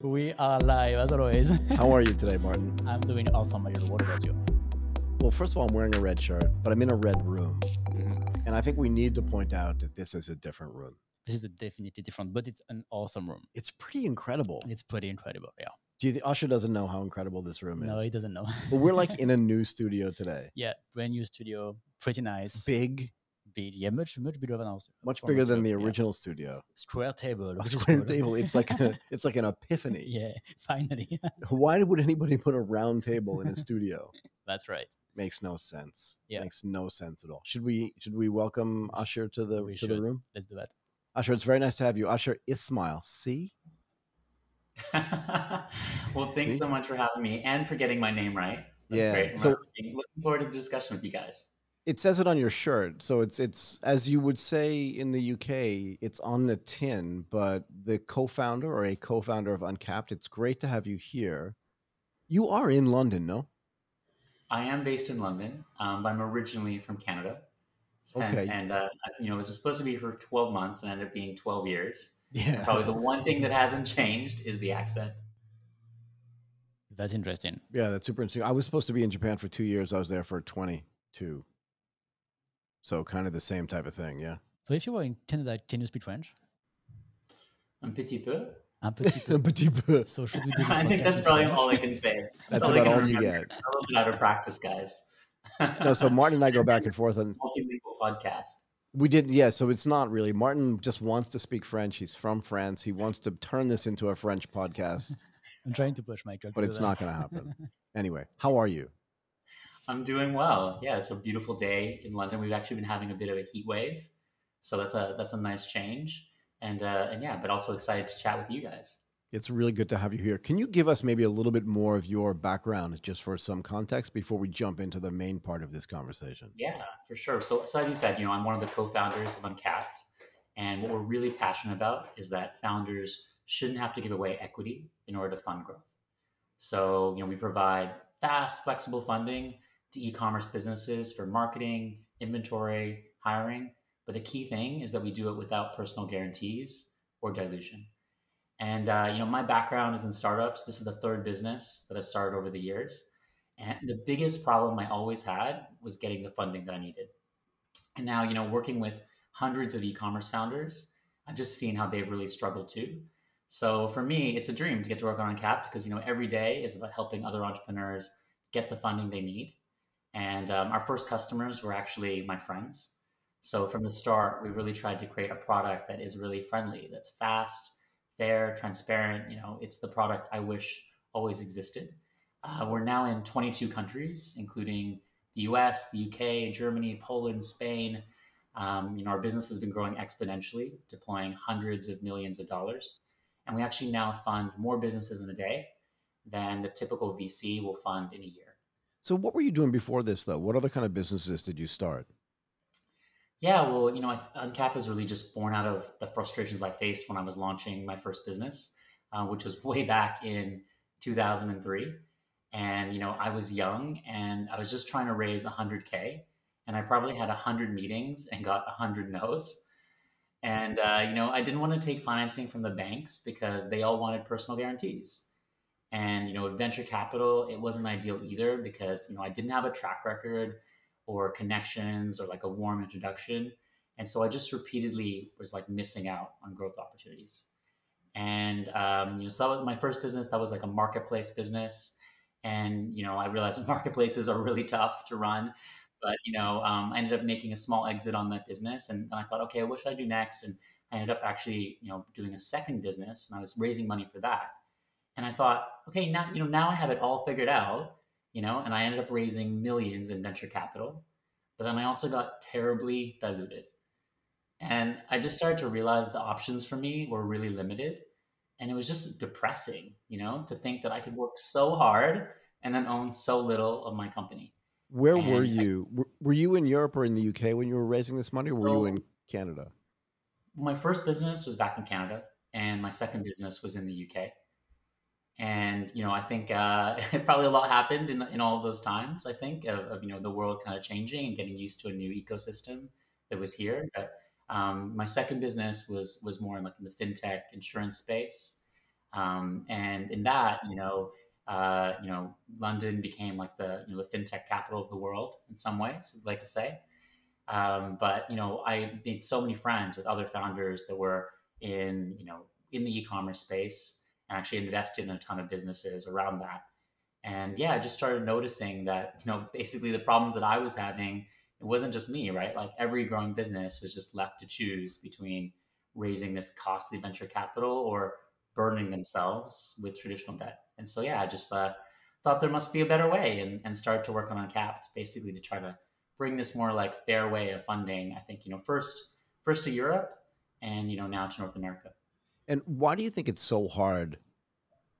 We are live as always. How are you today, Martin? I'm doing awesome. What about you? Well, first of all, I'm wearing a red shirt, but I'm in a red room. Mhm. And I think we need to point out that this is a different room. This is a definitely different, but it's an awesome room. It's pretty incredible. It's pretty incredible. Yeah. Do you think Asher doesn't know how incredible this room is? No, he doesn't know. But we're like in a new studio today. yeah, brand new studio, pretty nice. Big, big. Yeah, much much bigger than ours. much bigger than but the yeah. original studio. Square table. A square good. table. It's like a, it's like an epiphany. yeah, finally. Why would anybody put a round table in a studio? That's right. Makes no sense. Yeah. Makes no sense at all. Should we should we welcome Asher to the We to the room? Let's do that. Asher, it's very nice to have you. Asher Ismail. See? well, thanks See? so much for having me and for getting my name right. That's Yeah, great. I'm so- looking, looking forward to the discussion with you guys. It says it on your shirt, so it's it's as you would say in the UK, it's on the tin. But the co-founder or a co-founder of Uncapped, it's great to have you here. You are in London, no? I am based in London, um, but I'm originally from Canada. And, Okay. And, uh, you know, it was supposed to be for 12 months and ended up being 12 years. Yeah. Probably the one thing that hasn't changed is the accent. That's interesting. Yeah, that's super interesting. I was supposed to be in Japan for two years. I was there for twenty-two. So kind of the same type of thing, yeah. So if you were in Canada, can you speak French? Un petit peu. Un petit peu. Un petit peu. So should we do this I think that's probably French? all I can say. That's I about can all you get. I'm a little bit out of practice, guys. No, so Martin and I go back and forth, on multilingual podcast. we did, yeah. So it's not really. Martin just wants to speak French. He's from France. He wants to turn this into a French podcast. I'm trying to push Michael. to but it's that. not going to happen. Anyway, how are you? I'm doing well. Yeah, it's a beautiful day in London. We've actually been having a bit of a heat wave, so that's a that's a nice change. And uh, and yeah, but also excited to chat with you guys. It's really good to have you here. Can you give us maybe a little bit more of your background just for some context before we jump into the main part of this conversation? Yeah, for sure. So so as you said, you know, I'm one of the co-founders of Uncapped, and what we're really passionate about is that founders shouldn't have to give away equity in order to fund growth. So you know, we provide fast, flexible funding to e-commerce businesses for marketing, inventory, hiring. But the key thing is that we do it without personal guarantees or dilution. And uh, you know, my background is in startups. This is the third business that I've started over the years. And the biggest problem I always had was getting the funding that I needed. And now, you know, working with hundreds of e-commerce founders, I've just seen how they've really struggled too. So for me, it's a dream to get to work on Uncapped because you know every day is about helping other entrepreneurs get the funding they need. And um, our first customers were actually my friends. So from the start, we really tried to create a product that is really friendly, that's fast, fair, transparent. You know, it's the product I wish always existed. Uh, we're now in 22 countries, including the US, the UK, Germany, Poland, Spain. Um, you know, our business has been growing exponentially, deploying hundreds of millions of dollars. And we actually now fund more businesses in a day than the typical VC will fund in a year. So, what were you doing before this, though? What other kind of businesses did you start? Yeah, well, you know, Uncap is really just born out of the frustrations I faced when I was launching my first business, uh, which was way back in 2003. And, you know, I was young and I was just trying to raise 100K. And I probably had 100 meetings and got 100 no's. And, uh, you know, I didn't want to take financing from the banks because they all wanted personal guarantees. And, you know, with venture capital, it wasn't ideal either because, you know, I didn't have a track record or connections or like a warm introduction. And so I just repeatedly was like missing out on growth opportunities. And um, you know, so my first business. That was like a marketplace business, and you know, I realized marketplaces are really tough to run. But you know, um, I ended up making a small exit on that business, and then I thought, okay, what should I do next? And I ended up actually, you know, doing a second business, and I was raising money for that. And I thought, okay, now you know, now I have it all figured out you know, and I ended up raising millions in venture capital. But then I also got terribly diluted. And I just started to realize the options for me were really limited. And it was just depressing, you know, to think that I could work so hard and then own so little of my company. Where were And I- you? Were, were you in Europe or in the UK when you were raising this money, or were you in Canada? My first business was back in Canada, and my second business was in the UK. And you know, I think uh, probably a lot happened in, in all of those times. I think of, of you know the world kind of changing and getting used to a new ecosystem that was here. But um, my second business was was more in like in the fintech insurance space. Um, and in that, you know, uh, you know, London became like the you know the fintech capital of the world in some ways. I'd like to say, um, but you know, I made so many friends with other founders that were in you know in the e-commerce space actually invested in a ton of businesses around that. And yeah, I just started noticing that you know basically the problems that I was having it wasn't just me, right? Like every growing business was just left to choose between raising this costly venture capital or burdening themselves with traditional debt. And so, yeah, I just uh, thought there must be a better way and, and started to work on Uncapped basically to try to bring this more like fair way of funding. I think, you know, first, first to Europe and, you know, now to North America. And why do you think it's so hard?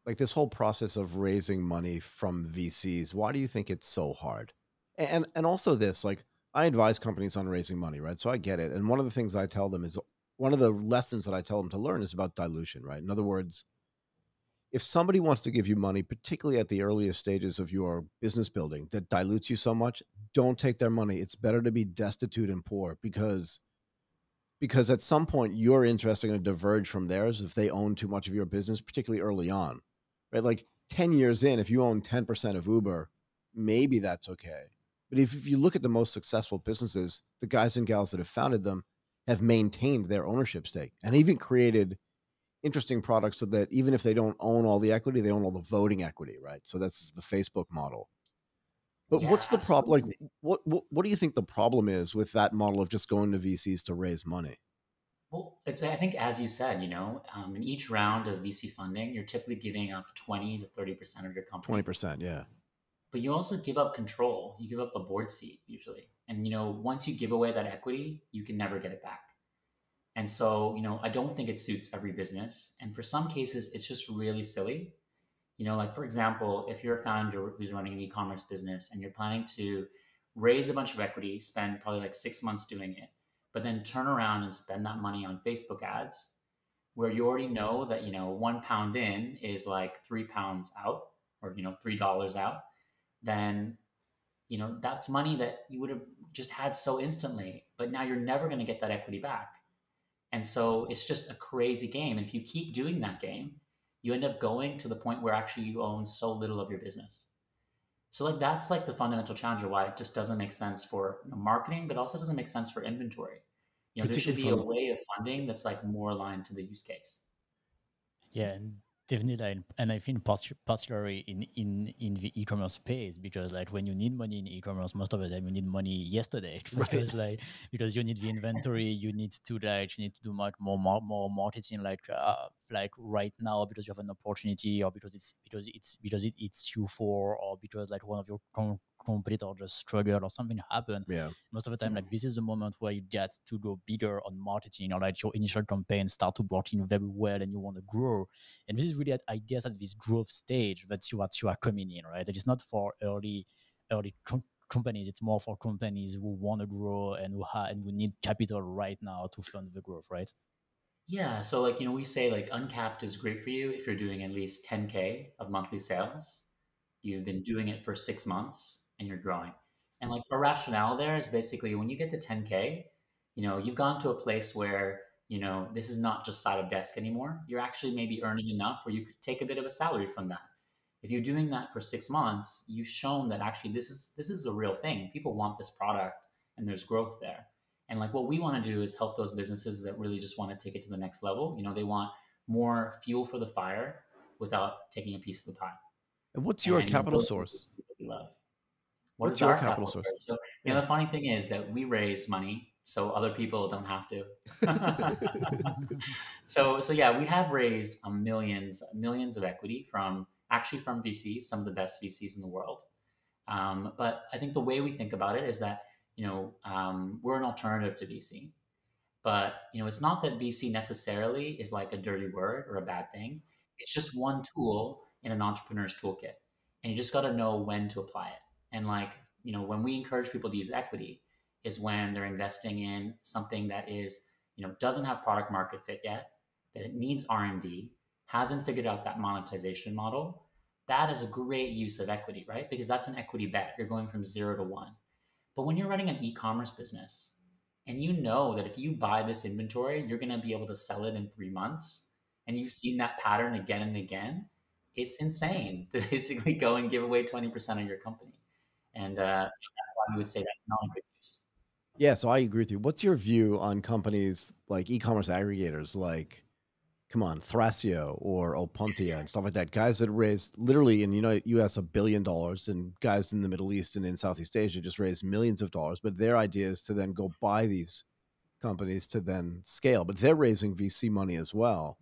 Like this whole process of raising money from VCs, why do you think it's so hard? And and also this, like I advise companies on raising money, right? So I get it. And one of the things I tell them is one of the lessons that I tell them to learn is about dilution, right? In other words, if somebody wants to give you money, particularly at the earliest stages of your business building that dilutes you so much, don't take their money. It's better to be destitute and poor because because at some point your interests are going to diverge from theirs if they own too much of your business, particularly early on. Right? Like 10 years in, if you own 10% of Uber, maybe that's okay. But if, if you look at the most successful businesses, the guys and gals that have founded them have maintained their ownership stake and even created interesting products so that even if they don't own all the equity, they own all the voting equity, right? So that's the Facebook model. But Yeah, what's the problem? Like, what, what what do you think the problem is with that model of just going to VCs to raise money? Well, it's I think as you said, you know, um, in each round of VC funding, you're typically giving up 20 to 30 percent of your company. Twenty percent, yeah. but you also give up control. You give up a board seat usually, and you know, once you give away that equity, you can never get it back. And so, you know, I don't think it suits every business, and for some cases, it's just really silly. You know, like for example, if you're a founder who's running an e-commerce business and you're planning to raise a bunch of equity, spend probably like six months doing it, but then turn around and spend that money on Facebook ads, where you already know that you know one pound in is like three pounds out, or you know three dollars out, then you know that's money that you would have just had so instantly, but now you're never going to get that equity back. And so it's just a crazy game. And if you keep doing that game, you end up going to the point where actually you own so little of your business. So like that's like the fundamental challenge of why it just doesn't make sense for you know, marketing, but also doesn't make sense for inventory. You know, there should be a way of funding that's like more aligned to the use case. Yeah, and definitely, and I think particularly in in in the e-commerce space, because like when you need money in e-commerce, most of the time you need money yesterday right. because like because you need the inventory, you need to like you need to do much more more, more marketing like uh, like right now because you have an opportunity or because it's because it's because it, it's Q4 or because like one of your com- competitor just struggled or something happened Yeah. most of the time like mm. this is the moment where you get to go bigger on marketing or like your initial campaign start to working very well and you want to grow and this is really at, i guess at this growth stage that you are you are coming in right it is not for early early com- companies it's more for companies who want to grow and who ha- and who need capital right now to fund the growth right Yeah. So like, you know, we say like uncapped is great for you if you're doing at least 10K of monthly sales. You've been doing it for six months and you're growing. And like our rationale there is basically when you get to 10K, you know, you've gone to a place where, you know, this is not just side of desk anymore. You're actually maybe earning enough where you could take a bit of a salary from that. If you're doing that for six months, you've shown that actually this is this is a real thing. People want this product and there's growth there. And like what we want to do is help those businesses that really just want to take it to the next level. You know, they want more fuel for the fire without taking a piece of the pie. And what's your And capital source? businesses that we love. What What's your our capital capital source? source? So, you know, Yeah. the funny thing is that we raise money so other people don't have to. so, so yeah, we have raised um, millions, millions of equity from actually from VCs, some of the best VCs in the world. Um, but I think the way we think about it is that you know um, we're an alternative to VC, but you know it's not that VC necessarily is like a dirty word or a bad thing. It's just one tool in an entrepreneur's toolkit, and you just got to know when to apply it. And like you know, when we encourage people to use equity, is when they're investing in something that is you know doesn't have product market fit yet, that it needs R and D, hasn't figured out that monetization model. That is a great use of equity, right? Because that's an equity bet. You're going from zero to one. But when you're running an e-commerce business and you know that if you buy this inventory, you're going to be able to sell it in three months and you've seen that pattern again and again, it's insane to basically go and give away 20% of your company. And uh, we would say that's not a good news. Yeah, so I agree with you. What's your view on companies like e-commerce aggregators like come on, Thrasio or Opontia and stuff like that. Guys that raised literally in the US a billion dollars and guys in the Middle East and in Southeast Asia just raised millions of dollars. But their idea is to then go buy these companies to then scale. But they're raising VC money as well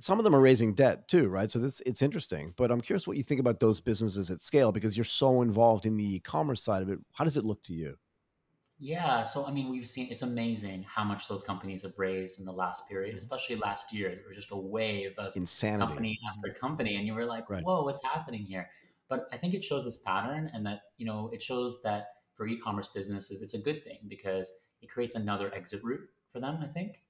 some of them are raising debt too, right? So this it's interesting. But I'm curious what you think about those businesses at scale because you're so involved in the e-commerce side of it. How does it look to you? Yeah, so I mean, we've seen it's amazing how much those companies have raised in the last period, mm-hmm. especially last year. There was just a wave of insanity, company after company, and you were like, right. "Whoa, what's happening here?" But I think it shows this pattern, and that you know, it shows that for e-commerce businesses, it's a good thing because it creates another exit route for them. I think,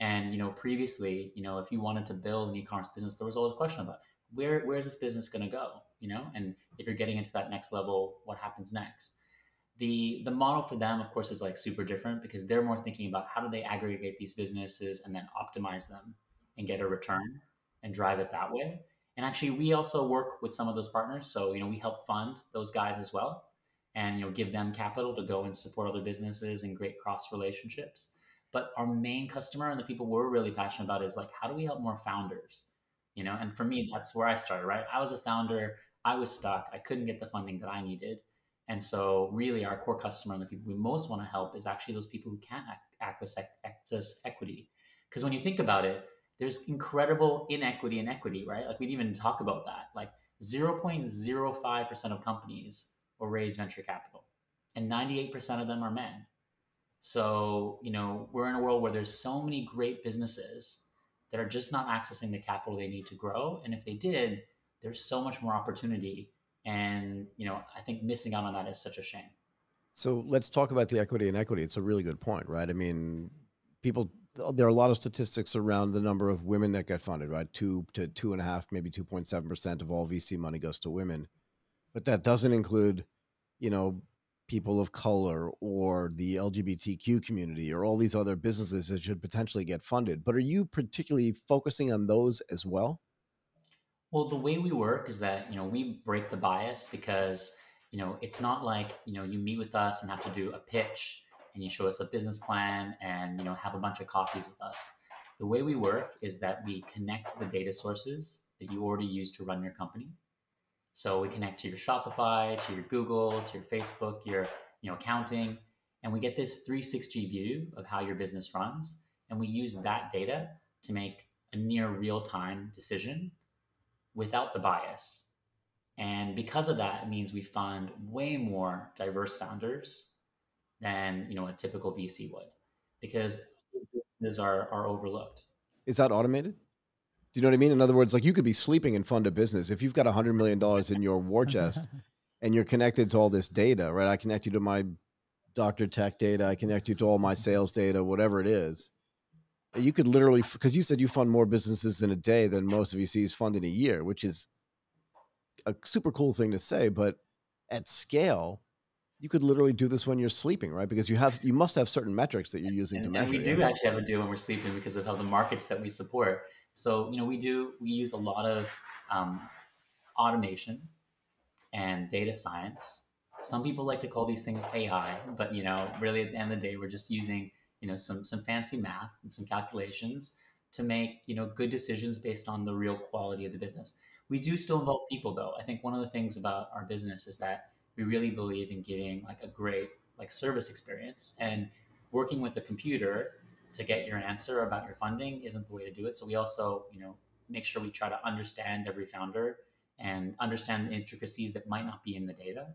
and you know, previously, you know, if you wanted to build an e-commerce business, there was always a question about where where is this business going to go? You know, and if you're getting into that next level, what happens next? The the model for them, of course, is like super different because they're more thinking about how do they aggregate these businesses and then optimize them and get a return and drive it that way. And actually, we also work with some of those partners, so you know, we help fund those guys as well, and you know, give them capital to go and support other businesses and great cross relationships. But our main customer and the people we're really passionate about is like, how do we help more founders? You know, and for me, that's where I started, right? I was a founder, I was stuck, I couldn't get the funding that I needed. And so, really, our core customer and the people we most want to help is actually those people who can't access, access equity. Because when you think about it, there's incredible inequity in equity, right? Like we didn't even talk about that. Like 0.05% of companies will raise venture capital, and 98% of them are men. So, you know, we're in a world where there's so many great businesses that are just not accessing the capital they need to grow. And if they did, there's so much more opportunity. And, you know, I think missing out on that is such a shame. So let's talk about the equity and equity. It's a really good point, right? I mean, people, there are a lot of statistics around the number of women that get funded, right? Two to two and a half, maybe 2.7% of all VC money goes to women. But that doesn't include, you know, people of color or the LGBTQ community or all these other businesses that should potentially get funded. But are you particularly focusing on those as well? Well, the way we work is that, you know, we break the bias because, you know, it's not like, you know, you meet with us and have to do a pitch and you show us a business plan and, you know, have a bunch of coffees with us. The way we work is that we connect the data sources that you already use to run your company so we connect to your Shopify, to your Google, to your Facebook, your you know accounting, and we get this 360 view of how your business runs, and we use that data to make a near real-time decision without the bias. And because of that, it means we fund way more diverse founders than you know a typical VC would, because businesses are are overlooked. Is that automated? Do you know what I mean? In other words, like you could be sleeping and fund a business. If you've got a hundred million dollars in your war chest and you're connected to all this data, right? I connect you to my Dr. Tech data, I connect you to all my mm-hmm. sales data, whatever it is. You could literally, because you said you fund more businesses in a day than most of VCs fund in a year, which is a super cool thing to say. But at scale, you could literally do this when you're sleeping, right? Because you have you must have certain metrics that you're using and, to measure. And we do actually have a do when we're sleeping because of how the markets that we support. So, you know, we do, we use a lot of um, automation and data science. Some people like to call these things AI, but, you know, really at the end of the day, we're just using, you know, some, some fancy math and some calculations to make, you know, good decisions based on the real quality of the business. We do still involve people though. I think one of the things about our business is that we really believe in giving like a great like service experience and working with the computer to get your answer about your funding isn't the way to do it. So we also, you know, make sure we try to understand every founder and understand the intricacies that might not be in the data.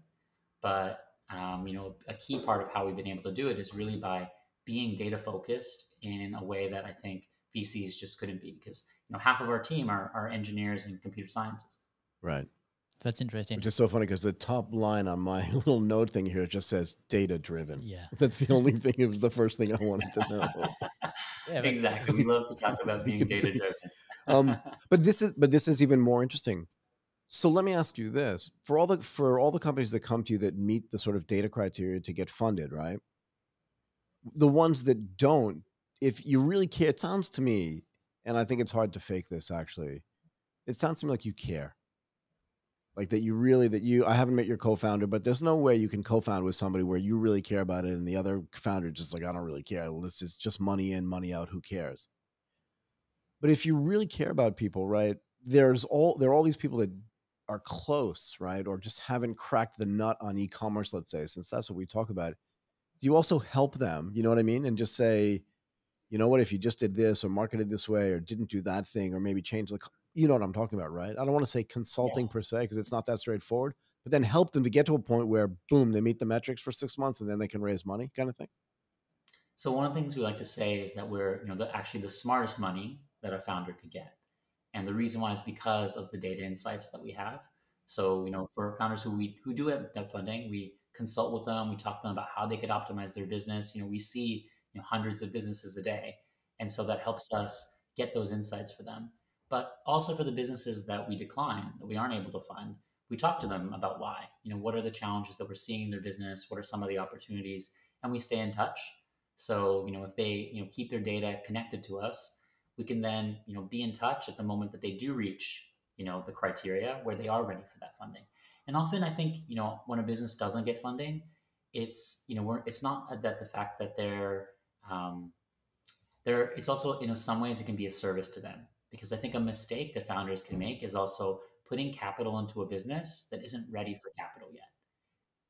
But um, you know, a key part of how we've been able to do it is really by being data focused in a way that I think VCs just couldn't be because you know half of our team are, are engineers and computer scientists. Right. That's interesting. Which is so funny because the top line on my little note thing here just says data driven. Yeah. That's the only thing, it was the first thing I wanted to know. yeah, exactly. We love to talk about being data driven. um, but this is but this is even more interesting. So let me ask you this. For all the for all the companies that come to you that meet the sort of data criteria to get funded, right? The ones that don't, if you really care, it sounds to me and I think it's hard to fake this. Actually, it sounds to me like you care, like that you really that you. I haven't met your co-founder, but there's no way you can co-found with somebody where you really care about it, and the other founder just like I don't really care. Well, this is just money in, money out. Who cares? But if you really care about people, right? There's all there are all these people that are close, right? Or just haven't cracked the nut on e-commerce, let's say, since that's what we talk about. You also help them? You know what I mean? And just say, you know what, if you just did this or marketed this way or didn't do that thing or maybe change the you know what I'm talking about, right? I don't want to say consulting Yeah. per se because it's not that straightforward, but then help them to get to a point where boom, they meet the metrics for six months and then they can raise money, kind of thing. So one of the things we like to say is that we're, you know, the, actually the smartest money that a founder could get, and the reason why is because of the data insights that we have. So you know, for founders who we who do have debt funding, we consult with them. We talk to them about how they could optimize their business. You know, we see you know, hundreds of businesses a day, and so that helps us get those insights for them. But also for the businesses that we decline, that we aren't able to fund, we talk to them about why. You know, what are the challenges that we're seeing in their business? What are some of the opportunities? And we stay in touch so, you know, if they, you know, keep their data connected to us, we can then, you know, be in touch at the moment that they do reach, you know, the criteria where they are ready for that funding. And often I think, you know, when a business doesn't get funding, it's, you know, we're, it's not that the fact that they're, um, they're, it's also, you know, some ways it can be a service to them because I think a mistake that founders can make is also putting capital into a business that isn't ready for capital yet.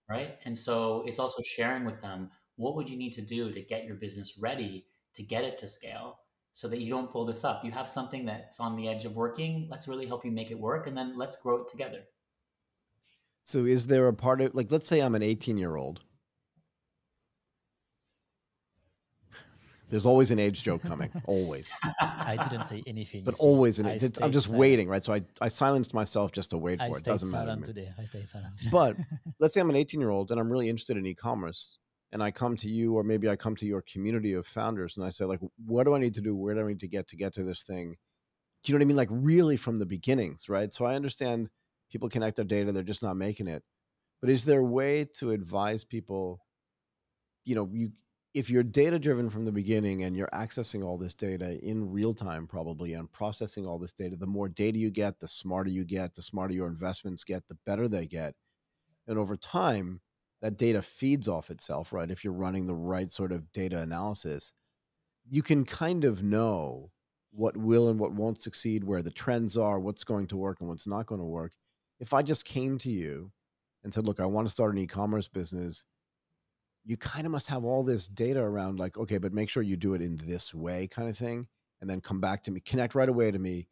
Right. And so it's also sharing with them what would you need to do to get your business ready to get it to scale so that you don't pull this up you have something that's on the edge of working let's really help you make it work and then let's grow it together So is there a part of like let's say I'm an 18 year old. There's always an age joke coming, always, I didn't say anything. but always an I age. I'm just silent. waiting, right? So I, I silenced myself just to wait I for it. stayed Doesn't matter. today. I stayed silent. Today. But let's say I'm an 18 year old and I'm really interested in e-commerce and I come to you or maybe I come to your community of founders and I say like what do I need to do where do I need to get to get to this thing do you know what I mean like really from the beginnings right so I understand people connect their data they're just not making it but is there a way to advise people you know you if you're data driven from the beginning and you're accessing all this data in real time probably and processing all this data the more data you get the smarter you get the smarter your investments get the better they get. And over time that data feeds off itself right? If you're running the right sort of data analysis you can kind of know what will and what won't succeed where the trends are what's going to work and what's not going to work. If i just came to you and said look i want to start an e-commerce business you kind of must have all this data around like okay but make sure you do it in this way kind of thing and then come back to me connect right away to me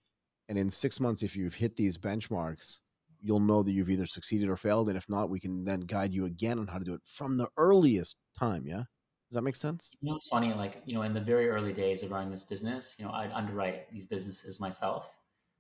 and in six months if you've hit these benchmarks you'll know that you've either succeeded or failed and if not we can then guide you again on how to do it from the earliest time yeah? Does that make sense? You know it's funny like you know in the very early days of running this business you know i'd underwrite these businesses myself.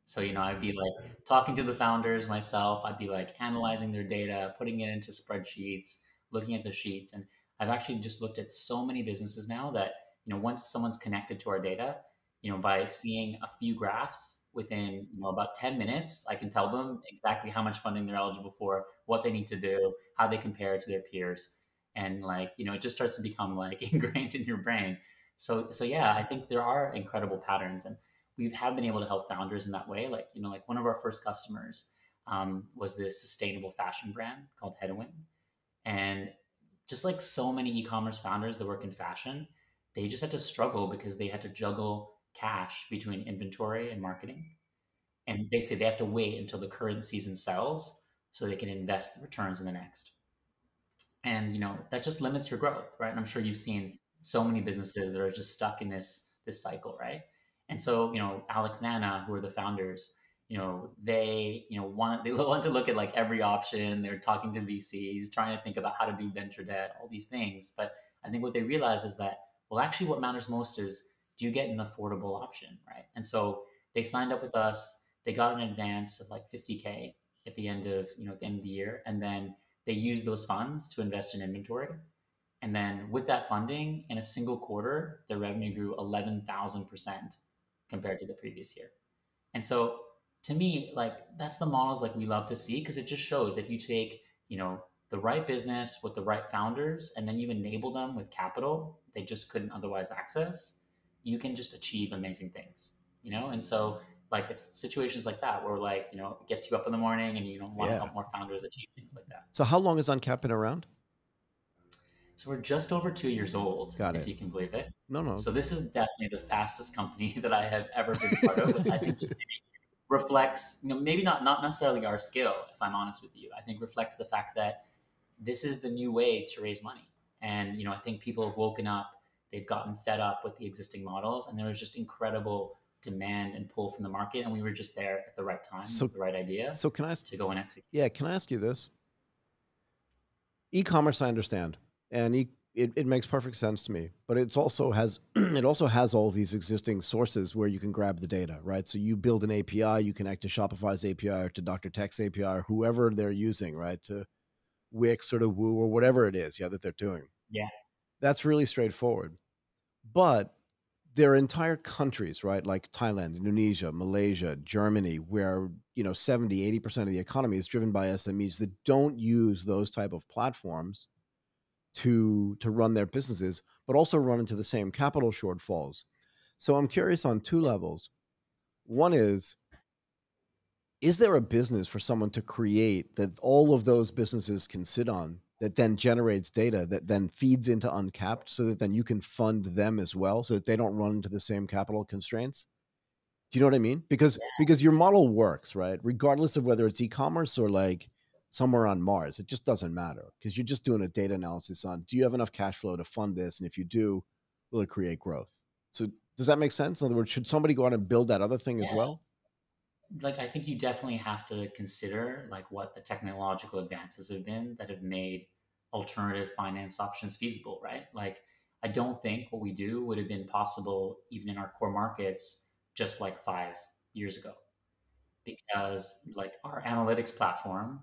So you know i'd be like talking to the founders myself i'd be like analyzing their data putting it into spreadsheets looking at the sheets and i've actually just looked at so many businesses now that you know once someone's connected to our data you know by seeing a few graphs within you know about 10 minutes i can tell them exactly how much funding they're eligible for what they need to do how they compare to their peers. And like you know it just starts to become like ingrained in your brain. So so yeah i think there are incredible patterns and we have been able to help founders in that way. Like you know like one of our first customers um, was this sustainable fashion brand called headwind. And just like so many e-commerce founders that work in fashion they just had to struggle because they had to juggle cash between inventory and marketing. And basically, they have to wait until the current season sells so they can invest the returns in the next. And you know that just limits your growth, right? And I'm sure you've seen so many businesses that are just stuck in this this cycle, right? And so you know Alex Nana, who are the founders, you know they you know want they want to look at like every option. They're talking to VCs, trying to think about how to do venture debt, all these things. But I think what they realize is that well, actually, what matters most is do you get an affordable option, right? And so they signed up with us. They got an advance of like 50k at the end of you know at the end of the year, and then they used those funds to invest in inventory. And then with that funding, in a single quarter, their revenue grew 11,000% compared to the previous year. And so to me, like that's the models like we love to see because it just shows if you take, you know, the right business with the right founders and then you enable them with capital they just couldn't otherwise access, you can just achieve amazing things. you know? And so like it's situations like that where like, you know, it gets you up in the morning and you know want Yeah. to help more founders achieve things like that. So how long is Uncap been around? So we're just over two years old, Got if it. you can believe it. No, no. So this is definitely the fastest company that I have ever been part of. I think just reflects, you know, maybe not not necessarily our skill, if I'm honest with you. I think reflects the fact that this is the new way to raise money. And you know, I think people have woken up, they've gotten fed up with the existing models, and there was just incredible demand and pull from the market, and we were just there at the right time, So- with the right idea so can I ask? to go and execute. Yeah, can I ask you this? E-commerce, I understand, and e- it, it makes perfect sense to me. But it's also has it also has all these existing sources where you can grab the data, right? So you build an API, you connect to Shopify's API or to Dr. Tech's API or whoever they're using, right? To Wix or to Woo or whatever it is, yeah, that they're doing. Yeah. that's really straightforward. But there are entire countries, right, like Thailand, Indonesia, Malaysia, Germany, where you know 70, 80% of the economy is driven by SMEs that don't use those type of platforms to to run their businesses, but also run into the same capital shortfalls. So I'm curious on two levels. One is is there a business for someone to create that all of those businesses can sit on that then generates data that then feeds into uncapped so that then you can fund them as well so that they don't run into the same capital constraints do you know what i mean because because your model works right regardless of whether it's e-commerce or like somewhere on mars it just doesn't matter because you're just doing a data analysis on do you have enough cash flow to fund this and if you do will it create growth so does that make sense in other words should somebody go out and build that other thing as well like I think you definitely have to consider like what the technological advances have been that have made alternative finance options feasible, right? Like I don't think what we do would have been possible even in our core markets just like 5 years ago. Because like our analytics platform,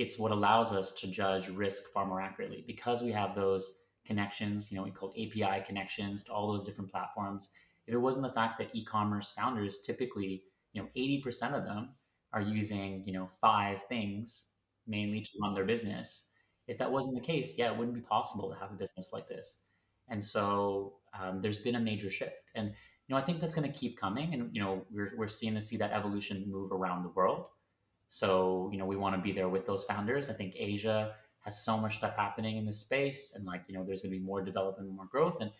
it's what allows us to judge risk far more accurately. Because we have those connections, you know, we call API connections to all those different platforms. If it wasn't the fact that e-commerce founders typically you know 80% of them are using you know five things mainly to run their business if that wasn't the case yeah it wouldn't be possible to have a business like this. And so um, there's been a major shift. And you know i think that's going to keep coming and you know we're, we're seeing to see that evolution move around the world so you know we want to be there with those founders. I think asia has so much stuff happening in this space and like you know there's going to be more development more growth and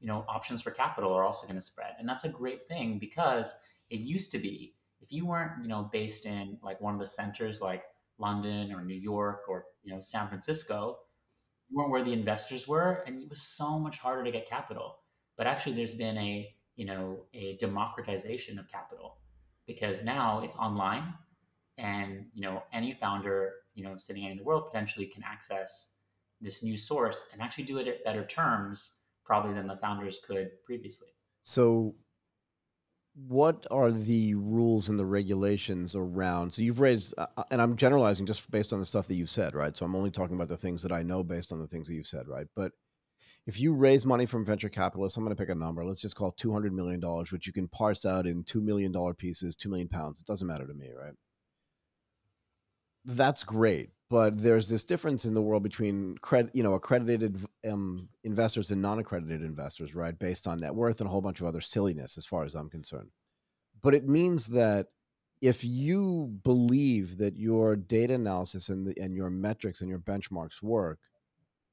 you know options for capital are also going to spread. And that's a great thing because it used to be if you weren't you know based in like one of the centers like london or new york or you know san francisco you weren't where the investors were and it was so much harder to get capital. But actually there's been a you know a democratization of capital because now it's online and you know any founder you know sitting in the world potentially can access this new source and actually do it at better terms probably than the founders could previously So, what are the rules and the regulations around? So, you've raised, uh, uh, and I'm generalizing just based on the stuff that you've said, right? So, I'm only talking about the things that I know based on the things that you've said, right? But if you raise money from venture capitalists, I'm going to pick a number. Let's just call it $200 million, which you can parse out in $2 million pieces, 2 million pounds. It doesn't matter to me, right? That's great. But there's this difference in the world between credit, you know, accredited um, investors and non-accredited investors, right? Based on net worth and a whole bunch of other silliness, as far as I'm concerned. But it means that if you believe that your data analysis and the, and your metrics and your benchmarks work,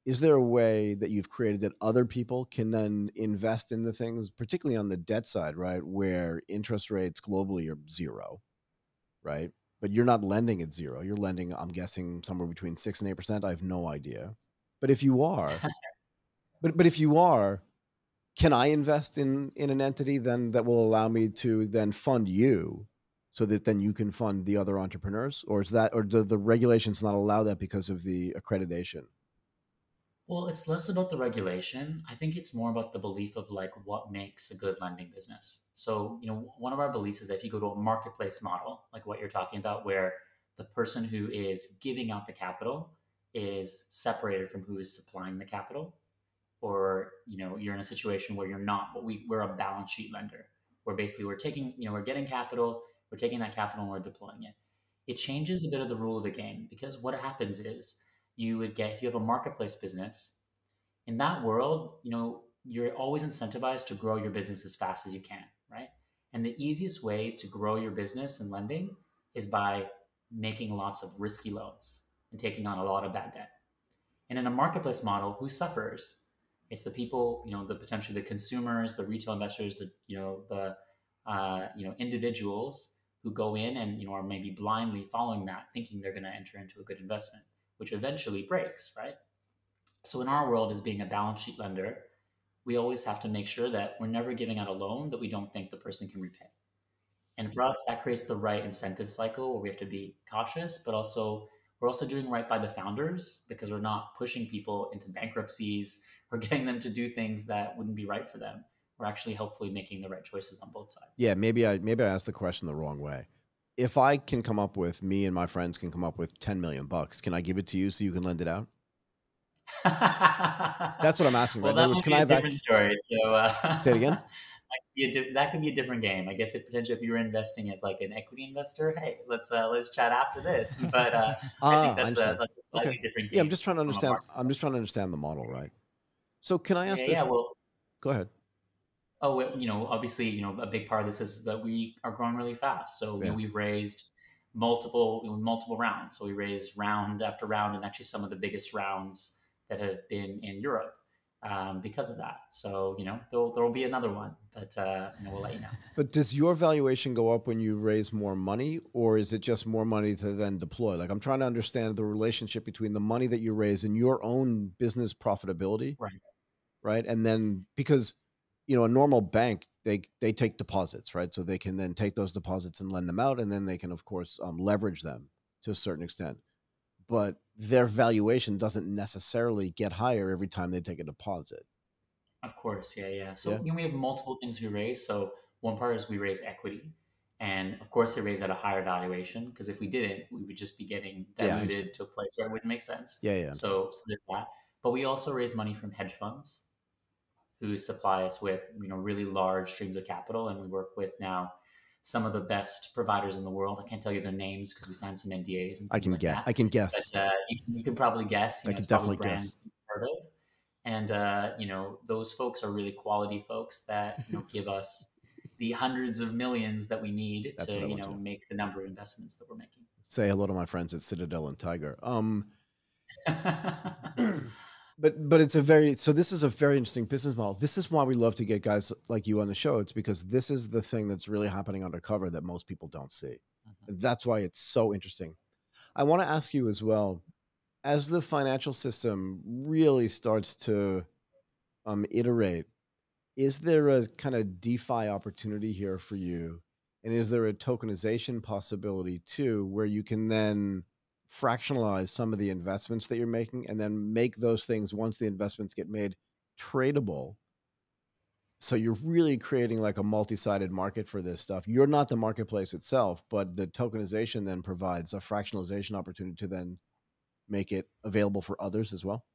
is there a way that you've created that other people can then invest in the things, particularly on the debt side, right, where interest rates globally are zero, right? But you're not lending at zero. You're lending, I'm guessing, somewhere between six and eight percent. I have no idea. But if you are, but but if you are, can I invest in in an entity then that will allow me to then fund you, so that then you can fund the other entrepreneurs, or is that or do the regulations not allow that because of the accreditation? Well, it's less about the regulation. I think it's more about the belief of like what makes a good lending business. So, you know, one of our beliefs is that if you go to a marketplace model, like what you're talking about, where the person who is giving out the capital is separated from who is supplying the capital, or you know, you're in a situation where you're not, but we, we're a balance sheet lender, where basically we're taking, you know, we're getting capital, we're taking that capital and we're deploying it. It changes a bit of the rule of the game because what happens is you would get if you have a marketplace business in that world you know you're always incentivized to grow your business as fast as you can right And the easiest way to grow your business in lending is by making lots of risky loans and taking on a lot of bad debt. And in a marketplace model, who suffers? It's the people, you know, the potentially the consumers, the retail investors, the you know the uh, you know individuals who go in and you know are maybe blindly following that, thinking they're going to enter into a good investment, which eventually breaks, right? So in our world, as being a balance sheet lender, we always have to make sure that we're never giving out a loan that we don't think the person can repay. And for us, that creates the right incentive cycle where we have to be cautious, but also we're also doing right by the founders because we're not pushing people into bankruptcies or getting them to do things that wouldn't be right for them. We're actually hopefully making the right choices on both sides. Yeah, maybe I maybe I asked the question the wrong way. If I can come up with me and my friends can come up with 10 million bucks, can I give it to you so you can lend it out? That's what I'm asking. well, that would be I a different story. So uh, Say it again? that could, be a di- that could be a different game. I guess it potentially if you were investing as like an equity investor, hey, let's uh, let's chat after this. But uh, I Ah, think that's a, that's a slightly Okay. different game. Yeah, I'm just trying to understand. I'm just trying to understand the model, right? So can I ask Yeah, this? yeah. Well, Go ahead. Oh, you know, obviously, you know, a big part of this is that we are growing really fast. So you know, we've raised multiple you know, multiple rounds. So we raised round after round, and actually some of the biggest rounds that have been in Europe um, because of that. So you know, there there will be another one, but uh, you know, we'll let you know. But does your valuation go up when you raise more money, or is it just more money to then deploy? Like, I'm trying to understand the relationship between the money that you raise and your own business profitability, Right. right? And then because you know a normal bank they they take deposits, right? So they can then take those deposits and lend them out, and then they can of course um, leverage them to a certain extent. But their valuation doesn't necessarily get higher every time they take a deposit. Of course, yeah, yeah. So Yeah. you know, we have multiple things we raise. So one part is we raise equity, and of course, they raise at a higher valuation because if we didn't, we would just be getting diluted understand. to a place where it wouldn't make sense. Yeah, yeah. So, so there's that. But we also raise money from hedge funds, who supply us with you know really large streams of capital, and we work with now some of the best providers in the world. I can't tell you their names because we signed some NDAs and I can like get. that I can guess. but uh, you, can, you can probably guess. You I know, can definitely guess. you've heard of. And uh, you know, those folks are really quality folks that you know give us the hundreds of millions that we need That's to you to know know. make the number of investments that we're making. Say hello to my friends at Citadel and Tiger. Um, but but it's a very so this is a very interesting business model. This is why we love to get guys like you on the show. It's because this is the thing that's really happening undercover that most people don't see. Mhm. That's why it's so interesting. I want to ask you as well, as the financial system really starts to um, iterate, is there a kind of DeFi opportunity here for you? And is there a tokenization possibility too, where you can then fractionalize some of the investments that you're making and then make those things once the investments get made tradable? So you're really creating like a multi-sided market for this stuff. You're not the marketplace itself, but the tokenization then provides a fractionalization opportunity to then make it available for others as well.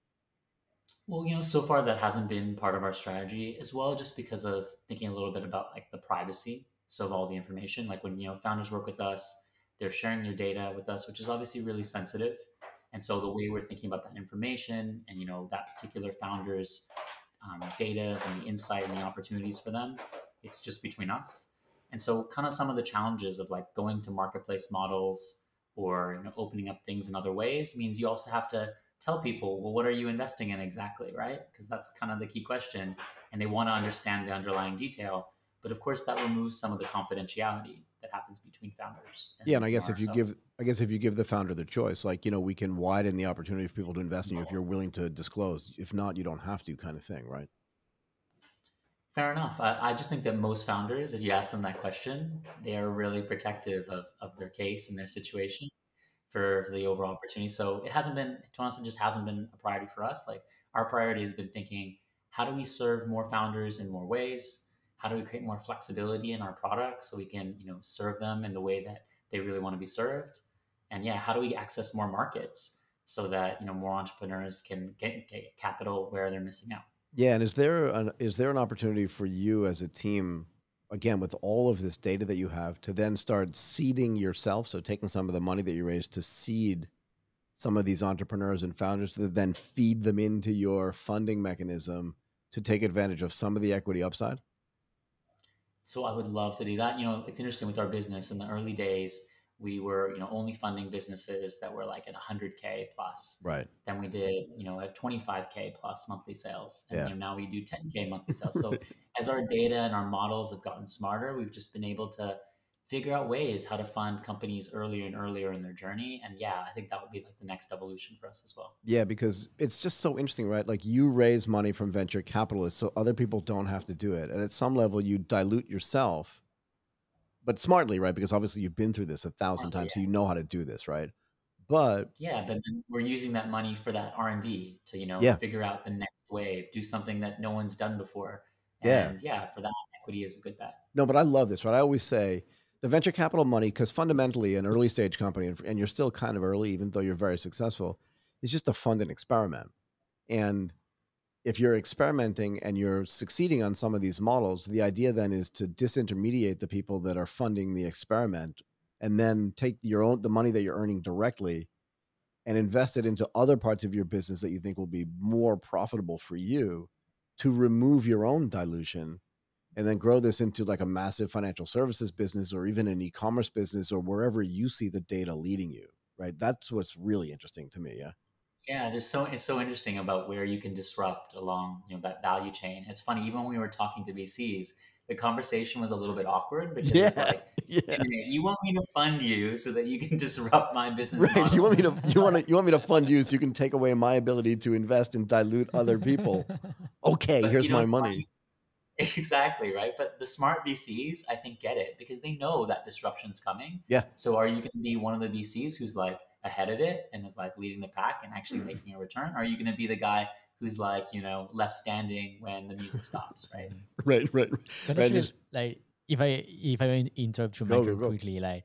well, you know, so far that hasn't been part of our strategy as well, just because of thinking a little bit about like the privacy. So of all the information, like when you know founders work with us, they're sharing their data with us, which is obviously really sensitive. And so the way we're thinking about that information and you know that particular founder's um, data and the insight and the opportunities for them, it's just between us. And so kind of some of the challenges of like going to marketplace models or you know opening up things in other ways means you also have to tell people, well, what are you investing in exactly, right? Because that's kind of the key question, and they want to understand the underlying detail. But of course, that removes some of the confidentiality that happens between founders. Yeah, and I guess if you give, I guess if you give the founder the choice, like you know, we can widen the opportunity for people to invest in you if you're willing to disclose. If not, you don't have to, kind of thing, right? Fair enough. I, I just think that most founders, if you ask them that question, they are really protective of, of their case and their situation for, for the overall opportunity. So it hasn't been, to be honest, it just hasn't been a priority for us. Like our priority has been thinking, how do we serve more founders in more ways? How do we create more flexibility in our products so we can, you know, serve them in the way that they really want to be served? And yeah, how do we access more markets so that, you know, more entrepreneurs can get, get capital where they're missing out? Yeah, and is there an is there an opportunity for you as a team, again, with all of this data that you have, to then start seeding yourself? So taking some of the money that you raised to seed some of these entrepreneurs and founders to then feed them into your funding mechanism to take advantage of some of the equity upside? So I would love to do that. You know, it's interesting with our business in the early days, we were, you know, only funding businesses that were like at 100K plus. Right. Then we did, you know, at 25K plus monthly sales. And Yeah. you know, now we do 10K monthly sales. So as our data and our models have gotten smarter, we've just been able to figure out ways how to fund companies earlier and earlier in their journey. And yeah, I think that would be like the next evolution for us as well. Yeah, because it's just so interesting, right? Like you raise money from venture capitalists so other people don't have to do it. And at some level, you dilute yourself, but smartly, right? Because obviously you've been through this a thousand Smartly, times, so you know how to do this, right? But Yeah, but then we're using that money for that R and D to you know Yeah. figure out the next wave, do something that no one's done before. Yeah. And yeah, for that equity is a good bet. no, but I love this, right? I always say the venture capital money, because fundamentally, an early stage company, and, you're still kind of early, even though you're very successful, is just to fund an experiment. And if you're experimenting and you're succeeding on some of these models, the idea then is to disintermediate the people that are funding the experiment and then take your own the money that you're earning directly and invest it into other parts of your business that you think will be more profitable for you to remove your own dilution and then grow this into like a massive financial services business or even an e-commerce business or wherever you see the data leading you right that's what's really interesting to me yeah Yeah, there's so it's so interesting about where you can disrupt along you know that value chain. It's funny, even when we were talking to VCs, the conversation was a little bit awkward because it's Yeah. like, yeah "Wait a minute, you want me to fund you so that you can disrupt my business right model? you want me to you want to you want me to fund you so you can take away my ability to invest and dilute other people okay But, here's you know, my money funny. Exactly, right? But the smart VCs, I think, get it because they know that disruption's coming. Yeah. So are you going to be one of the VCs who's like ahead of it and is like leading the pack and actually making a return? Or are you going to be the guy who's like, you know, left standing when the music stops, right? right right Can Right, actually, just- like if I if I interrupt you, Go, Michael, go, go. quickly, like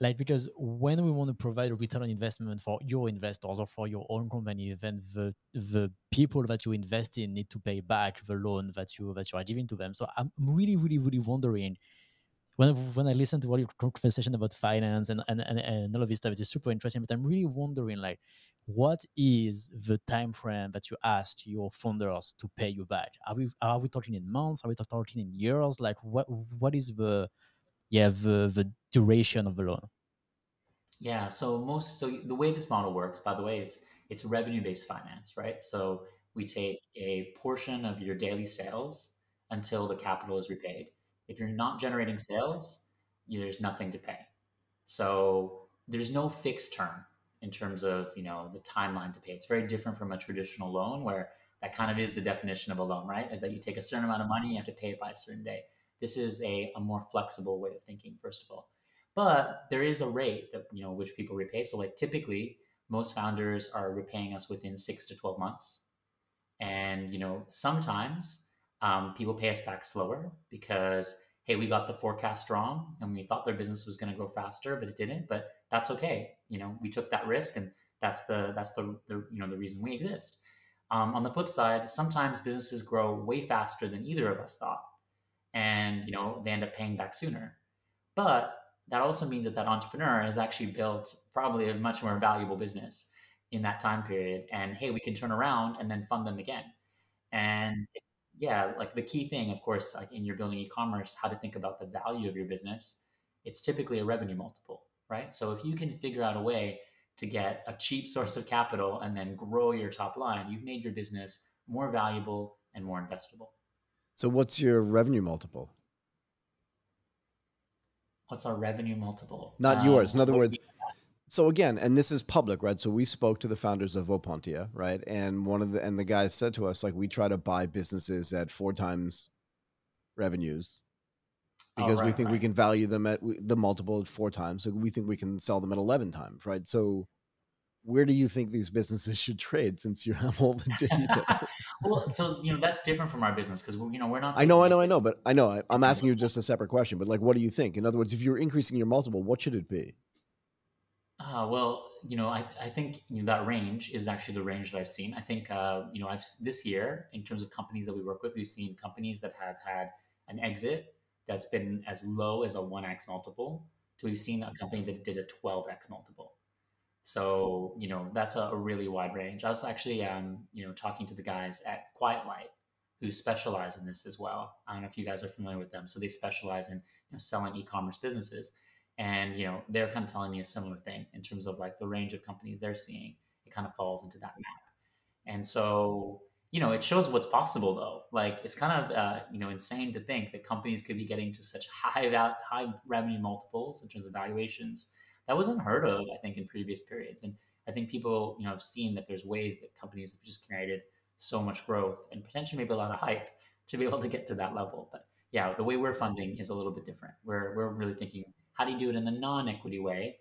like because when we want to provide a return on investment for your investors or for your own company, then the the people that you invest in need to pay back the loan that you that you are giving to them. So I'm really, really, really wondering when when I listen to all your conversation about finance and and, and, and all of this stuff, it's super interesting. But I'm really wondering like what is the time frame that you asked your funders to pay you back? Are we are we talking in months? Are we talking in years? Like what what is the yeah the the duration of the loan? Yeah. So most so the way this model works, by the way, it's it's revenue based finance, right? So we take a portion of your daily sales until the capital is repaid. If you're not generating sales, you, there's nothing to pay. So there's no fixed term in terms of you know the timeline to pay. It's very different from a traditional loan where that kind of is the definition of a loan, right? Is that you take a certain amount of money, you have to pay it by a certain day. This is a, a more flexible way of thinking, first of all. But there is a rate that you know which people repay. So like typically most founders are repaying us within six to 12 months. And you know sometimes um, people pay us back slower because hey we got the forecast wrong and we thought their business was going to grow faster but it didn't. But that's okay. You know we took that risk and that's the that's the, the you know the reason we exist. Um, on the flip side sometimes businesses grow way faster than either of us thought and you know they end up paying back sooner. But that also means that that entrepreneur has actually built probably a much more valuable business in that time period. And hey we can turn around and then fund them again. And yeah like the key thing of course like in your building e-commerce how to think about the value of your business it's typically a revenue multiple right? So if you can figure out a way to get a cheap source of capital and then grow your top line you've made your business more valuable and more investable so what's your revenue multiple? What's our revenue multiple? Not Um, yours. In other words so again and this is public right? So we spoke to the founders of Opontia, right? And one of the and the guys said to us like we try to buy businesses at four times revenues Oh, because we right, think we can value them at the multiple at four times. So we think we can sell them at 11 times right? So where do you think these businesses should trade since you have all the data well, so you know that's different from our business because you know we're not. i know i know i know but i know I, i'm asking you just a separate question but like what do you think in other words if you're increasing your multiple what should it be Ah, well, you know, I, I think you know, that range is actually the range that I've seen. I think, uh, you know, I've this year in terms of companies that we work with, we've seen companies that have had an exit that's been as low as a one x multiple. To we've seen a company that did a twelve x multiple. So you know, that's a, a really wide range. I was actually, um, you know, talking to the guys at Quiet Light, who specialize in this as well. I don't know if you guys are familiar with them. So they specialize in you know, selling e-commerce businesses, and you know they're kind of telling me a similar thing in terms of like the range of companies they're seeing. It kind of falls into that map, and so you know it shows what's possible though. Like it's kind of uh, you know insane to think that companies could be getting to such high val- high revenue multiples in terms of valuations. That was unheard of, I think, in previous periods, and I think people you know have seen that there's ways that companies have just created so much growth and potentially maybe a lot of hype to be able to get to that level. But yeah, the way we're funding is a little bit different. We're we're really thinking how do you do it in the non-equity way?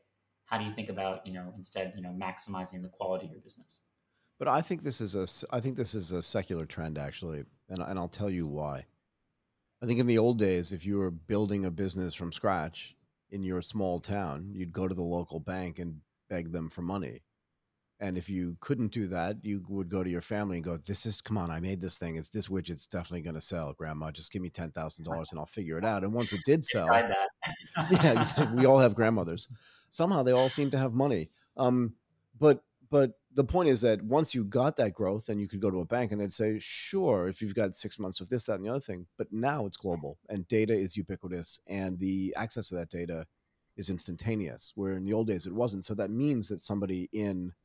How do you think about you know instead you know maximizing the quality of your business? But I think this is a I think this is a secular trend actually, and and I'll tell you why. I think in the old days, if you were building a business from scratch in your small town, you'd go to the local bank and beg them for money. And if you couldn't do that, you would go to your family and go, "This is come on, I made this thing. It's this widget's definitely going to sell, Grandma. Just give me ten thousand dollars and I'll figure it out." And once it did sell, yeah, we all have grandmothers. Somehow they all seem to have money. Um, but but the point is that once you got that growth, then you could go to a bank and they'd say, "Sure, if you've got six months of this, that, and the other thing." But now it's global and data is ubiquitous, and the access to that data is instantaneous. Where in the old days it wasn't. So that means that somebody in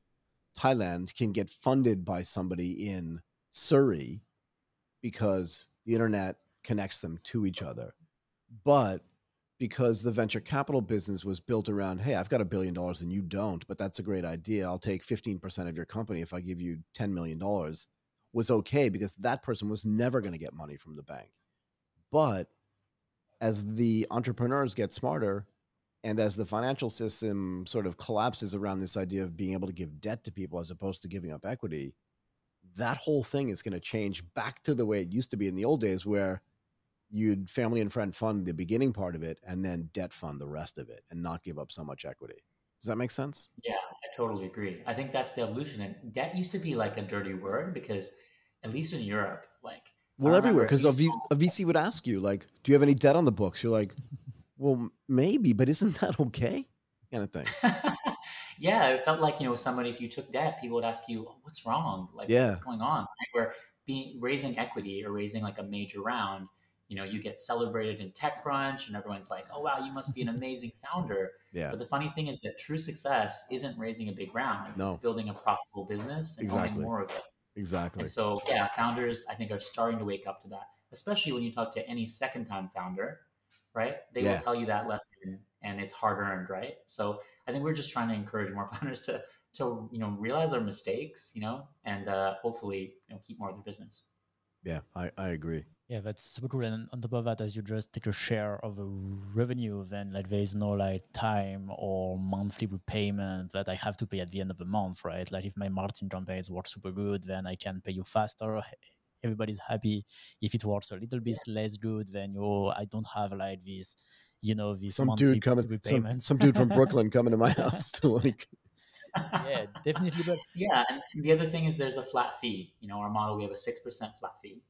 Thailand can get funded by somebody in Surrey because the internet connects them to each other. But because the venture capital business was built around, hey, I've got a billion dollars and you don't, but that's a great idea. I'll take 15% of your company if I give you $10 million, was okay because that person was never going to get money from the bank. But as the entrepreneurs get smarter, and as the financial system sort of collapses around this idea of being able to give debt to people as opposed to giving up equity, that whole thing is going to change back to the way it used to be in the old days where you'd family and friend fund the beginning part of it and then debt fund the rest of it and not give up so much equity. Does that make sense? Yeah, I totally agree. I think that's the evolution. And debt used to be like a dirty word because, at least in Europe, like well, everywhere because a, v- a VC would ask you like, "Do you have any debt on the books?" You're like, well, maybe, but isn't that okay? Kind of thing. yeah, it felt like you know somebody. If you took debt, people would ask you, oh, "What's wrong? Like, yeah. what's going on?" Right? Where being raising equity or raising like a major round, you know, you get celebrated in TechCrunch, and everyone's like, "Oh wow, you must be an amazing founder." Yeah. But the funny thing is that true success isn't raising a big round. No. It's building a profitable business and exactly. more of it. Exactly. And so, yeah, founders I think are starting to wake up to that, especially when you talk to any second-time founder right? They yeah. will tell you that lesson and it's hard earned, right? So I think we're just trying to encourage more founders to to you know realize their mistakes, you know, and uh, hopefully you know keep more of their business. Yeah, I, I agree. Yeah, that's super cool. And on top of that, as you just take a share of the revenue, then like there is no like time or monthly repayment that I have to pay at the end of the month, right? Like if my marketing campaigns work super good, then I can pay you faster everybody's happy. If it works a little bit yeah. less good, then you I don't have like this, you know, this some dude coming, some, some dude from Brooklyn coming to my house to like. yeah, definitely. But yeah, and the other thing is there's a flat fee. You know, our model we have a six percent flat fee,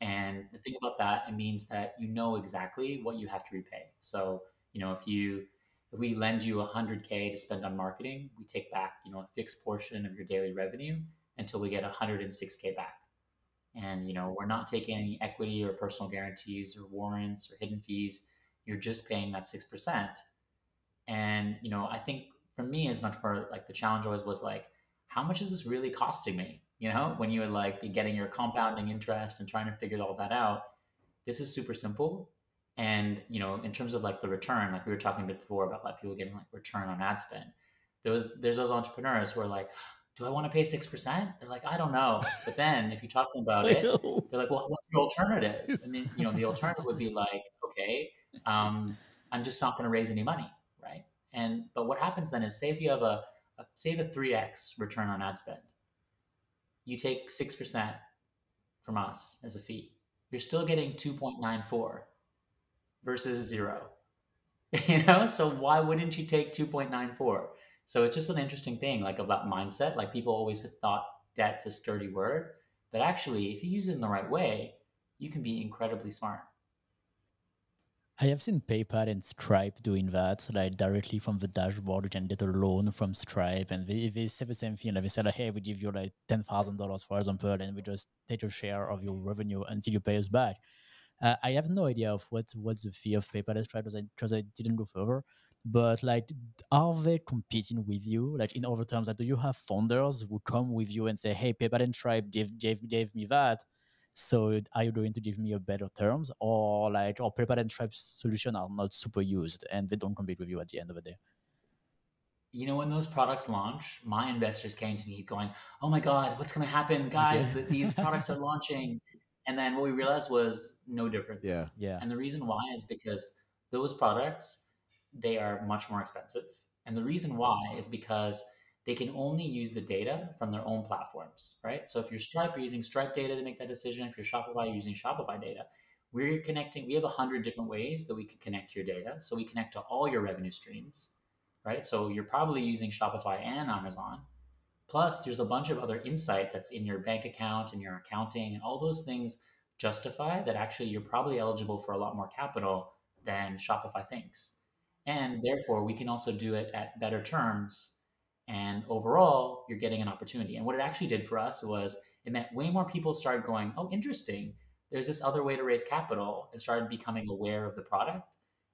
and the thing about that it means that you know exactly what you have to repay. So you know if you if we lend you 100k to spend on marketing, we take back you know a fixed portion of your daily revenue until we get 106k back. And you know we're not taking any equity or personal guarantees or warrants or hidden fees. You're just paying that 6% and you know i think for me as an entrepreneur like the challenge always was like how much is this really costing me you know when you would like getting your compounding interest and trying to figure all that out this is super simple and you know in terms of like the return like we were talking a bit before about like people getting like return on ad spend there was there's those entrepreneurs who are like do I want to pay 6%? They're like, I don't know. But then if you talk to them about it, they're like, well, what's the alternative? And then, you know, the alternative would be like, okay, um, I'm just not going to raise any money. Right. And, but what happens then is say if you have a, a say a 3X return on ad spend, you take 6% from us as a fee. You're still getting 2.94 versus zero. you know, so why wouldn't you take 2.94? So it's just an interesting thing, like about mindset. Like people always have thought debt's a sturdy word, but actually, if you use it in the right way, you can be incredibly smart. I have seen PayPal and Stripe doing that, like directly from the dashboard. You can get a loan from Stripe, and they, they say the same thing. Like they say, like, "Hey, we give you like ten thousand dollars, for example, and we just take a share of your revenue until you pay us back." Uh, I have no idea of what what's the fee of PayPal and Stripe because I, I didn't go further. But like, are they competing with you? Like in other terms, like, do you have founders who come with you and say, "Hey, PayPal and Stripe gave gave, gave me that." So are you going to give me a better terms or like or PayPal and Stripe solution are not super used and they don't compete with you at the end of the day? You know, when those products launch, my investors came to me going, "Oh my god, what's going to happen, guys? That these products are launching." And then what we realized was no difference. Yeah. Yeah. And the reason why is because those products they are much more expensive. And the reason why is because they can only use the data from their own platforms, right? So if you're Stripe, you're using Stripe data to make that decision. If you're Shopify, you're using Shopify data. We're connecting, we have a hundred different ways that we can connect your data. So we connect to all your revenue streams, right? So you're probably using Shopify and Amazon. Plus, there's a bunch of other insight that's in your bank account and your accounting, and all those things justify that actually you're probably eligible for a lot more capital than Shopify thinks. And therefore, we can also do it at better terms and overall, you're getting an opportunity. And what it actually did for us was it meant way more people started going, oh, interesting. There's this other way to raise capital and started becoming aware of the product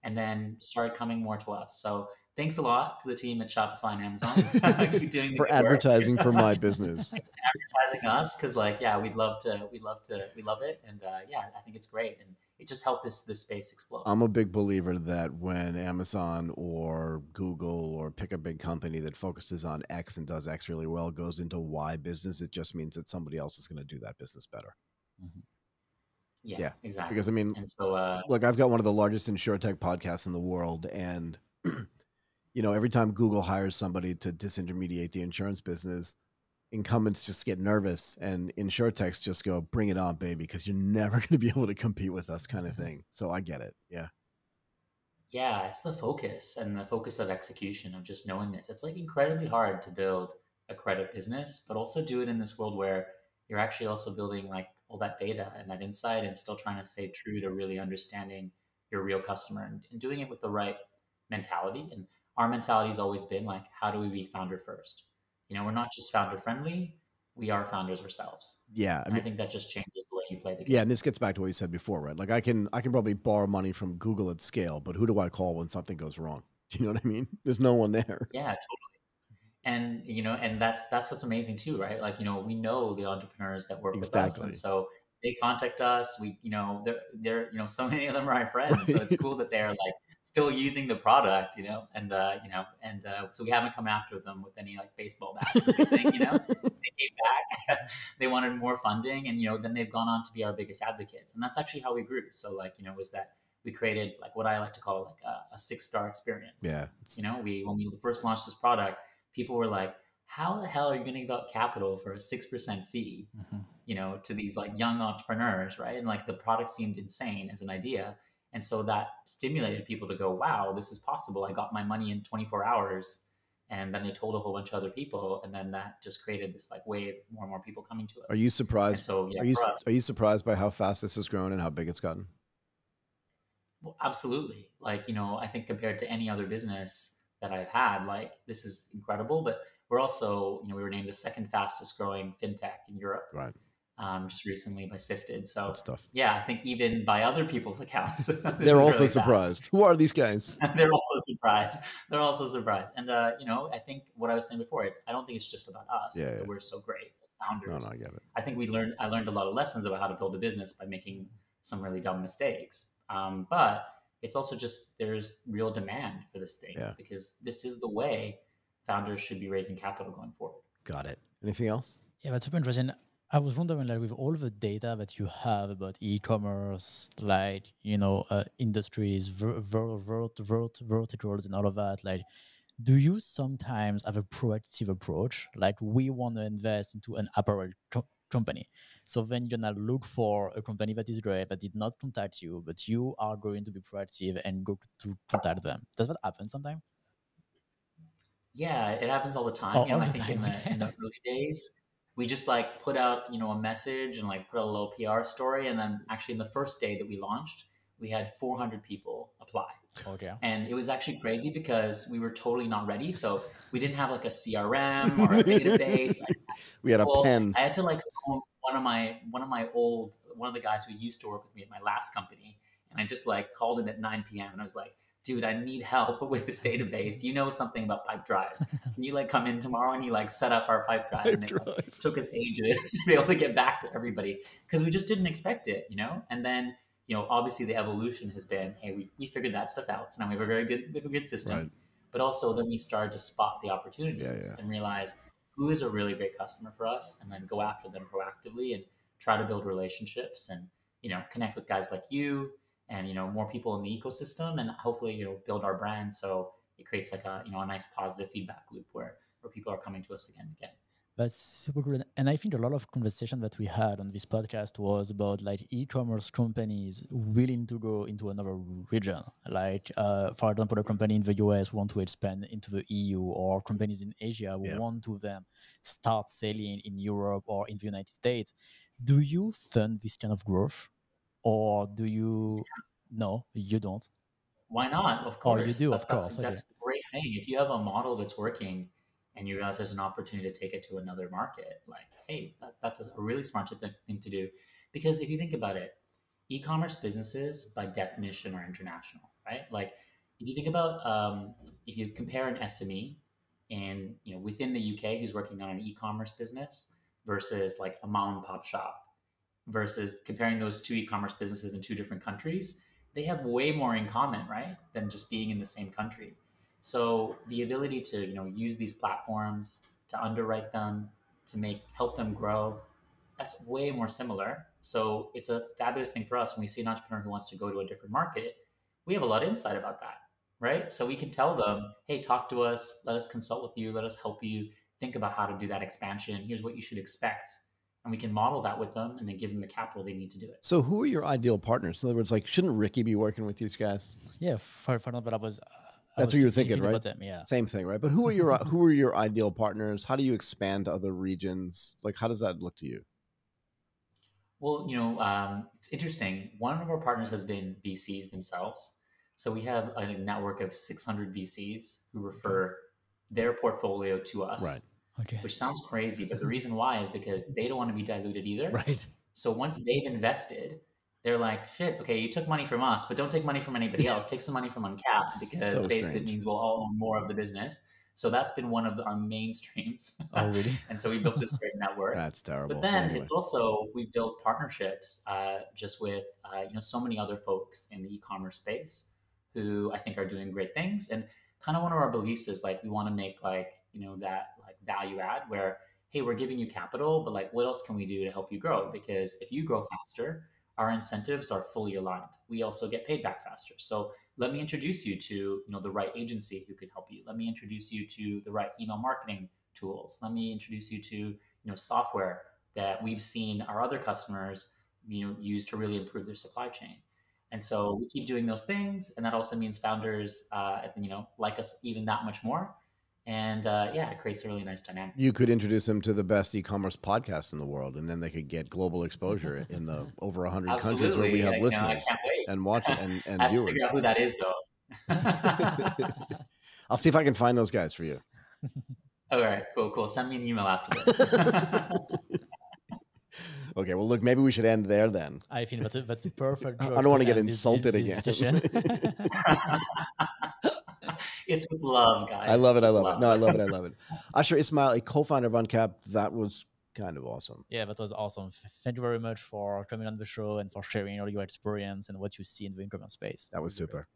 and then started coming more to us. So thanks a lot to the team at Shopify and Amazon. Keep doing for advertising for my business. advertising us because like yeah, we'd love to we'd love to we love it. And uh, yeah, I think it's great. And it just helped this this space explode. I'm a big believer that when Amazon or Google or pick a big company that focuses on X and does X really well goes into Y business, it just means that somebody else is going to do that business better. Mm-hmm. Yeah, yeah, exactly. Because I mean, and so uh, look, I've got one of the largest insurtech podcasts in the world, and you know, every time Google hires somebody to disintermediate the insurance business, incumbents just get nervous and insurtechs just go, bring it on, baby, because you're never going to be able to compete with us kind of mm-hmm. thing. So I get it. Yeah. Yeah, it's the focus and the focus of execution of just knowing this. It's like incredibly hard to build a credit business, but also do it in this world where you're actually also building like all that data and that insight and still trying to stay true to really understanding your real customer and, and doing it with the right mentality. And our mentality has always been like, how do we be founder first? You know, we're not just founder friendly; we are founders ourselves. Yeah, I, mean, I think that just changes the way you play the game. Yeah, and this gets back to what you said before, right? Like I can I can probably borrow money from Google at scale, but who do I call when something goes wrong? Do you know what I mean? There's no one there. Yeah, totally. And you know, and that's that's what's amazing too, right? Like you know, we know the entrepreneurs that work exactly. with us, and so they contact us. We, you know, they're, they're, you know, so many of them are our friends. Right. So it's cool that they're like still using the product, you know, and uh, you know, and uh, so we haven't come after them with any like baseball bats or anything, you know. they came back, they wanted more funding, and you know, then they've gone on to be our biggest advocates, and that's actually how we grew. So like, you know, was that we created like what I like to call like a, a six star experience. Yeah. You know, we when we first launched this product, people were like, "How the hell are you going to give out capital for a six percent fee?" Mm-hmm. You know, to these like young entrepreneurs, right? And like the product seemed insane as an idea and so that stimulated people to go, wow, this is possible. I got my money in 24 hours. And then they told a whole bunch of other people. And then that just created this like wave, more and more people coming to us. Are you surprised? so, yeah, are, you, us, are you surprised by how fast this has grown and how big it's gotten? Well, absolutely. Like, you know, I think compared to any other business that I've had, like this is incredible. But we're also, you know, we were named the second fastest growing fintech in Europe. Right um, just recently by Sifted. So stuff. yeah, I think even by other people's accounts, they're also really surprised. Fast. Who are these guys? they're also surprised. They're also surprised. And uh, you know, I think what I was saying before, it's I don't think it's just about us. Yeah, yeah. we're so great founders. No, no, I get it. I think we learned. I learned a lot of lessons about how to build a business by making some really dumb mistakes. Um, but it's also just there's real demand for this thing yeah. because this is the way founders should be raising capital going forward. Got it. Anything else? Yeah, that's super interesting. I was wondering, like, with all the data that you have about e-commerce, like you know, uh, industries, ver- ver- vert- vert- verticals, and all of that, like, do you sometimes have a proactive approach? Like, we want to invest into an apparel co- company, so then you're gonna look for a company that is great that did not contact you, but you are going to be proactive and go to contact them. Does that happen sometimes? Yeah, it happens all the time. Oh, you know, I think time. in the in the early days we just like put out you know a message and like put a little PR story, and then actually in the first day that we launched, we had 400 people apply. Okay. And it was actually crazy because we were totally not ready. So we didn't have like a CRM or a database. we had a Well, pen. I had to like phone one of my one of my old one of the guys who used to work with me at my last company, and I just like called him at 9 p.m. and I was like, "Dude, I need help with this database. You know something about Pipedrive? Can you like come in tomorrow and you like set up our Pipedrive?" and it like, took us ages to be able to get back to everybody because we just didn't expect it, you know. And then you know, obviously the evolution has been, hey, we, we figured that stuff out, so now we have a very good we have a good system. Right. But also then we started to spot the opportunities Yeah, yeah. and realize who is a really great customer for us, and then go after them proactively and try to build relationships and you know connect with guys like you and you know more people in the ecosystem and hopefully you know build our brand so it creates like a you know a nice positive feedback loop where where people are coming to us again and again. That's super cool. And I think a lot of conversation that we had on this podcast was about like e-commerce companies willing to go into another region. Like, uh, for example, a company in the US want to expand into the EU, or companies in Asia Yeah. want to then start selling in Europe or in the United States. Do you fund this kind of growth, or do you? No, you don't. Why not? Of course. Oh, you do, That- of that's, course, That's a great thing. If you have a model that's working and you realize there's an opportunity to take it to another market, like, hey, that, that's a really smart thing to do. Because if you think about it, e-commerce businesses by definition are international, right? Like, if you think about, um, if you compare an SME and, you know, within the UK who's working on an e-commerce business versus like a mom and pop shop, versus comparing those two e-commerce businesses in two different countries, they have way more in common, right? Than just being in the same country. So the ability to, you know, use these platforms to underwrite them, to make help them grow, that's way more similar. So it's a fabulous thing for us when we see an entrepreneur who wants to go to a different market. We have a lot of insight about that, right? So we can tell them, hey, talk to us, let us consult with you, let us help you think about how to do that expansion. Here's what you should expect. And we can model that with them and then give them the capital they need to do it. So, who are your ideal partners? In other words, like, shouldn't Ricky be working with these guys? Yeah, for, for example, I was. I That's was what you were thinking thinking, right? About them, yeah. Same thing, right? But who are your who are your ideal partners? How do you expand to other regions? Like, how does that look to you? Well, you know, um, it's interesting. One of our partners has been VCs themselves. So we have a network of 600 VCs who refer their portfolio to us, Right. Okay. which sounds crazy. But the reason why is because they don't want to be diluted either. Right. So once they've invested, they're like, shit, okay, you took money from us, but don't take money from anybody else. Take some money from Uncapped because So basically strange. it means we'll all own more of the business. So that's been one of our main streams. Oh, really? and so we built this great network. That's terrible. But then Anyway. it's also we built partnerships uh, just with uh, you know so many other folks in the e-commerce space who I think are doing great things. And kind of one of our beliefs is like we want to make like you know that value add where hey we're giving you capital, but like what else can we do to help you grow? Because if you grow faster, our incentives are fully aligned. We also get paid back faster. So let me introduce you to you know the right agency who could help you. Let me introduce you to the right email marketing tools. Let me introduce you to you know software that we've seen our other customers you know use to really improve their supply chain. And so we keep doing those things, and that also means founders uh, you know like us even that much more. And uh, yeah, it creates a really nice dynamic. you could introduce them to the best e-commerce podcast in the world, and then they could get global exposure in the over 100 countries where we have I, you know, I listeners can't and watch and, and I have to figure out who that is though. I'll see if I can find those guys for you. All right, cool, cool. Send me an email after this. Okay, well, look, maybe we should end there then. I think that's a, that's a perfect. I don't wanna get end this- insulted this again. Discussion. it's with love, guys. I love it. I With love it. No, I love it. I love it. Asher Ismail, a co-founder of Uncap, that was kind of awesome. yeah, that was awesome. Thank you very much for coming on the show and for sharing all your experience and what you see in the e-commerce space. That was This is great. super.